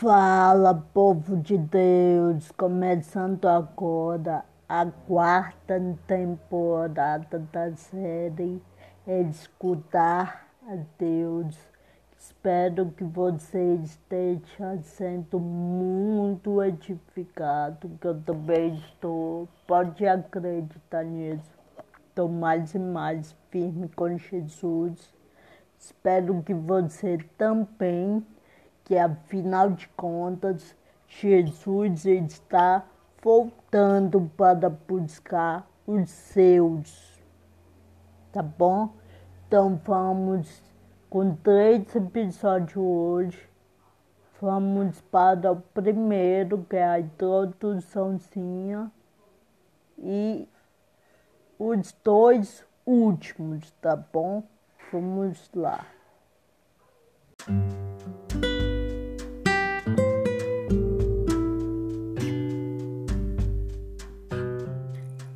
Fala, povo de Deus, começando agora a quarta temporada da série Escutar a Deus. Espero que você esteja sendo muito edificado, que eu também estou. Pode acreditar nisso. Estou mais e mais firme com Jesus. Espero que você também que afinal de contas Jesus está voltando para buscar os seus. Tá bom? Então vamos com três episódios hoje. Vamos para o primeiro, que é a introduçãozinha, e os dois últimos, tá bom? Vamos lá.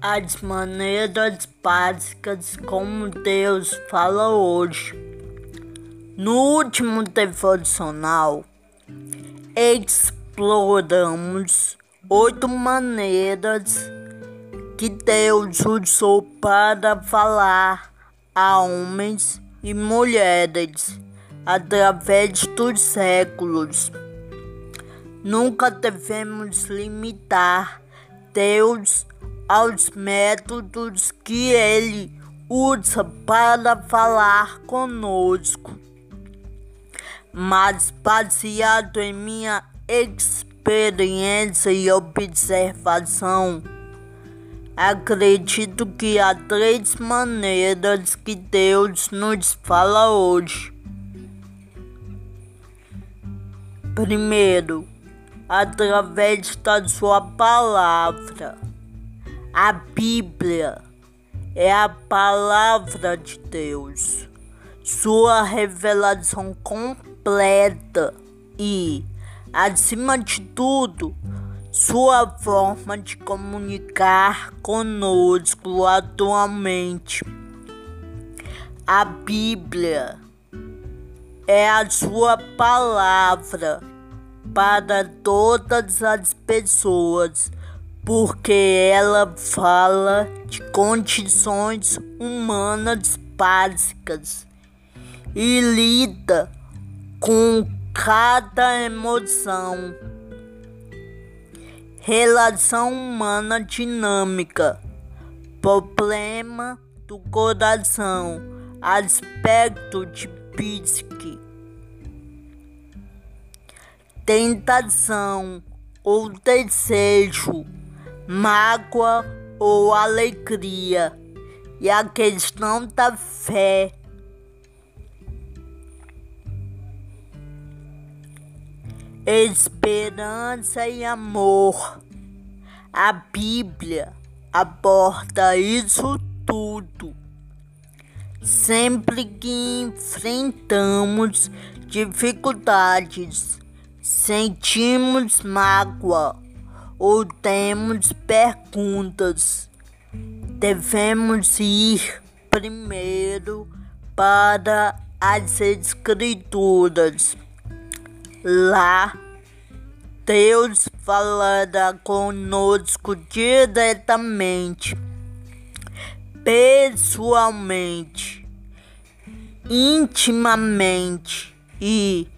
As maneiras básicas como Deus fala hoje. No último devocional, exploramos oito maneiras que Deus usou para falar a homens e mulheres através dos séculos. Nunca devemos limitar Deus aos métodos que ele usa para falar conosco. Mas baseado em minha experiência e observação, acredito que há três maneiras que Deus nos fala hoje. Primeiro, através da sua palavra. A Bíblia é a palavra de Deus, sua revelação completa e, acima de tudo, sua forma de comunicar conosco atualmente. A Bíblia é a sua palavra para todas as pessoas porque ela fala de condições humanas básicas e lida com cada emoção. Relação humana dinâmica, problema do coração, aspecto de psique, tentação ou desejo mágoa ou alegria, e a questão da fé. Esperança e amor. A Bíblia aborda isso tudo. Sempre que enfrentamos dificuldades, sentimos mágoa ou temos perguntas, devemos ir primeiro para as Escrituras. Lá, Deus falará conosco diretamente, pessoalmente, intimamente e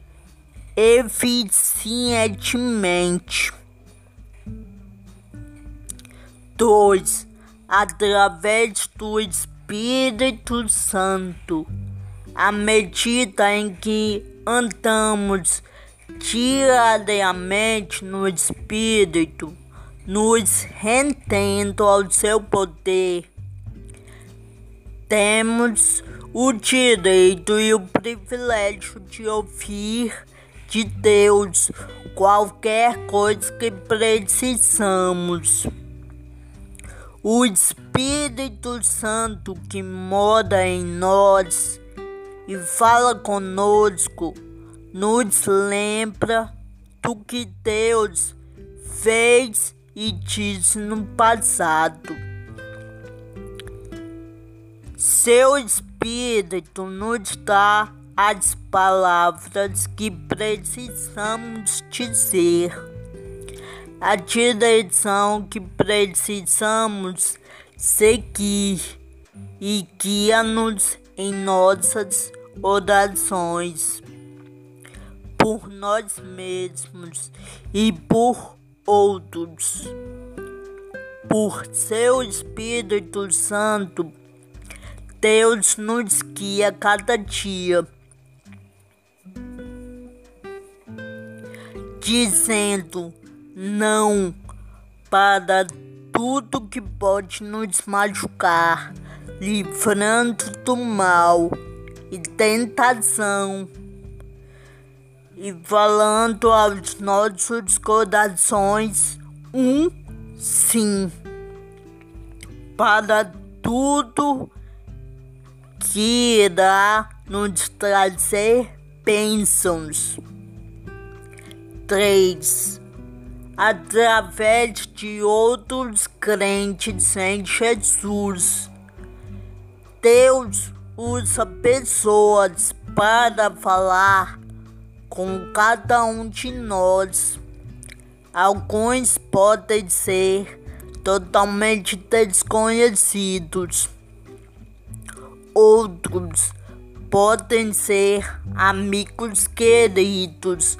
eficientemente. 2. Através do Espírito Santo, à medida em que andamos diariamente no Espírito, nos rendendo ao seu poder, temos o direito e o privilégio de ouvir de Deus qualquer coisa que precisamos. O Espírito Santo que mora em nós e fala conosco nos lembra do que Deus fez e disse no passado. Seu Espírito nos dá as palavras que precisamos dizer, a direção que precisamos seguir e guia-nos em nossas orações por nós mesmos e por outros. Por seu Espírito Santo, Deus nos guia cada dia, dizendo não para tudo que pode nos machucar, livrando do mal e tentação e falando aos nossos corações um sim para tudo que irá nos trazer bênçãos. 3. Através de outros crentes em Jesus, Deus usa pessoas para falar com cada um de nós. Alguns podem ser totalmente desconhecidos, outros podem ser amigos queridos,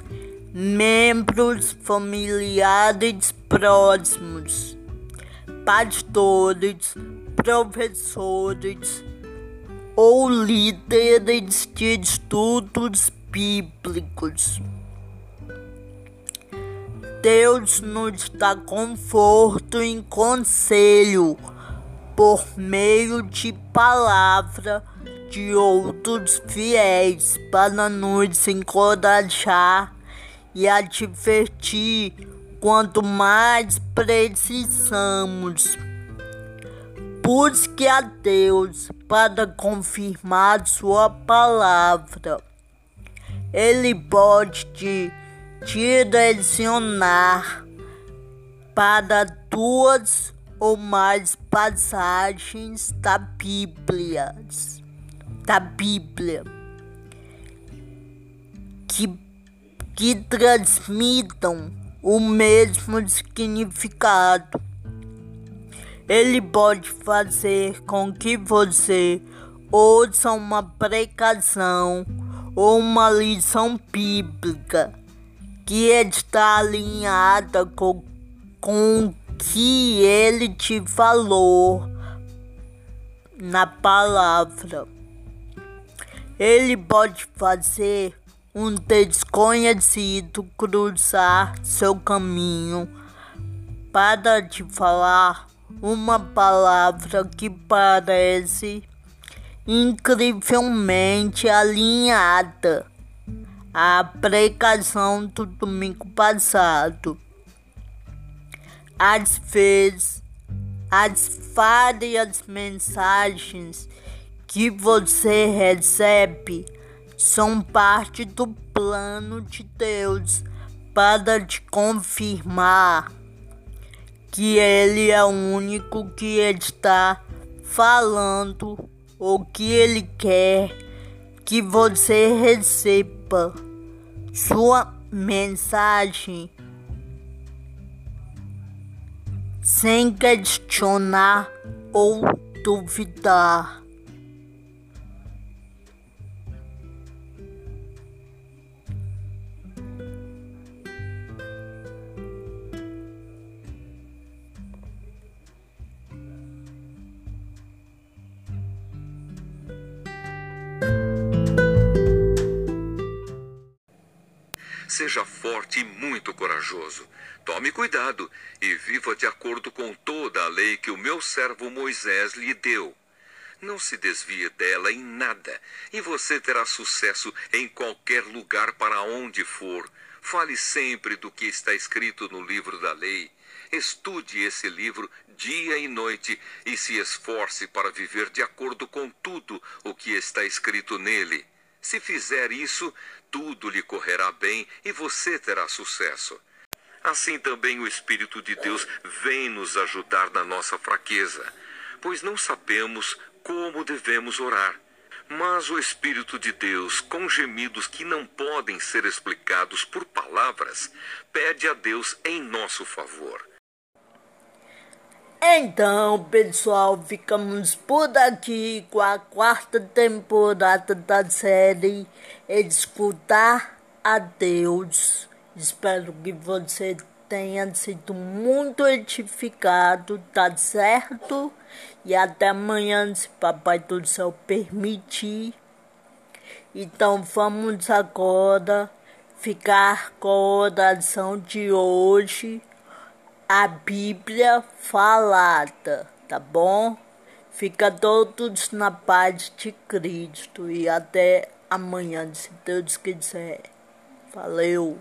membros familiares próximos, pastores, professores ou líderes de estudos bíblicos. Deus nos dá conforto e conselho por meio de palavra de outros fiéis para nos encorajar e advertir quanto mais precisamos. Busque a Deus para confirmar Sua palavra ele pode te direcionar para duas ou mais passagens da Bíblia, da Bíblia que, que transmitam o mesmo significado. Ele pode fazer com que você ouça uma pregação ou uma lição bíblica que está alinhada com, com o que ele te falou na palavra. Ele pode fazer um desconhecido cruzar seu caminho para te falar uma palavra que parece incrivelmente alinhada à pregação do domingo passado. Às vezes, as várias mensagens que você recebe são parte do plano de Deus para te confirmar que Ele é o único que está falando o que ele quer que você receba sua mensagem sem questionar ou duvidar. Seja forte e muito corajoso. Tome cuidado e viva de acordo com toda a lei que o meu servo Moisés lhe deu. Não se desvie dela em nada, e você terá sucesso em qualquer lugar para onde for. Fale sempre do que está escrito no livro da lei. Estude esse livro dia e noite e se esforce para viver de acordo com tudo o que está escrito nele. Se fizer isso, tudo lhe correrá bem e você terá sucesso. Assim também o Espírito de Deus vem nos ajudar na nossa fraqueza, pois não sabemos como devemos orar. Mas o Espírito de Deus, com gemidos que não podem ser explicados por palavras, pede a Deus em nosso favor. Então, pessoal, ficamos por aqui com a quarta temporada da série Escutar a Deus. Espero que você tenha sido muito edificado, tá certo? E até amanhã, se Papai do Céu permitir. Então vamos agora ficar com a oração de hoje, a Bíblia falada, tá bom? Fica todos na paz de Cristo e até amanhã, se Deus quiser. Valeu!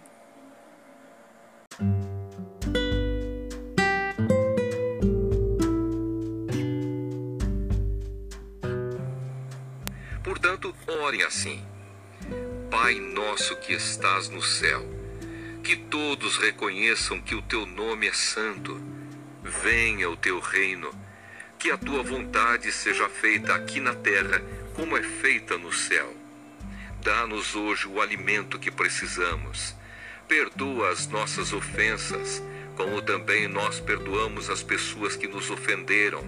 Portanto, orem assim: Pai nosso que estás no céu, que todos reconheçam que o teu nome é santo. Venha o teu reino, que a tua vontade seja feita aqui na terra como é feita no céu. Dá-nos hoje o alimento que precisamos. Perdoa as nossas ofensas, como também nós perdoamos as pessoas que nos ofenderam.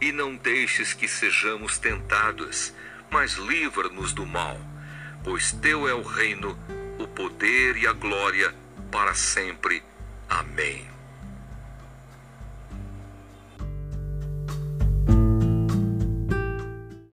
E não deixes que sejamos tentados mas livra-nos do mal, pois teu é o reino, o poder e a glória para sempre. Amém.